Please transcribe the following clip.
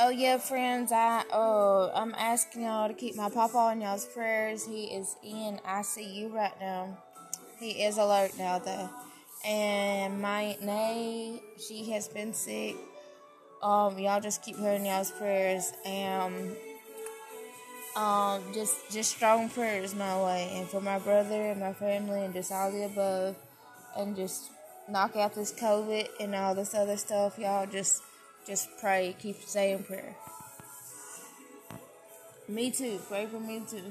Oh yeah, friends. I oh I'm asking y'all to keep my papa in y'all's prayers. He is in ICU right now. He is alert now though. And my Nay, she has been sick. Um, y'all just keep her in y'all's prayers. And um, just just strong prayers my way, and for my brother and my family, and just all the above, and just knock out this COVID and all this other stuff. Y'all just just pray, keep saying prayer. Me too. Pray for me too.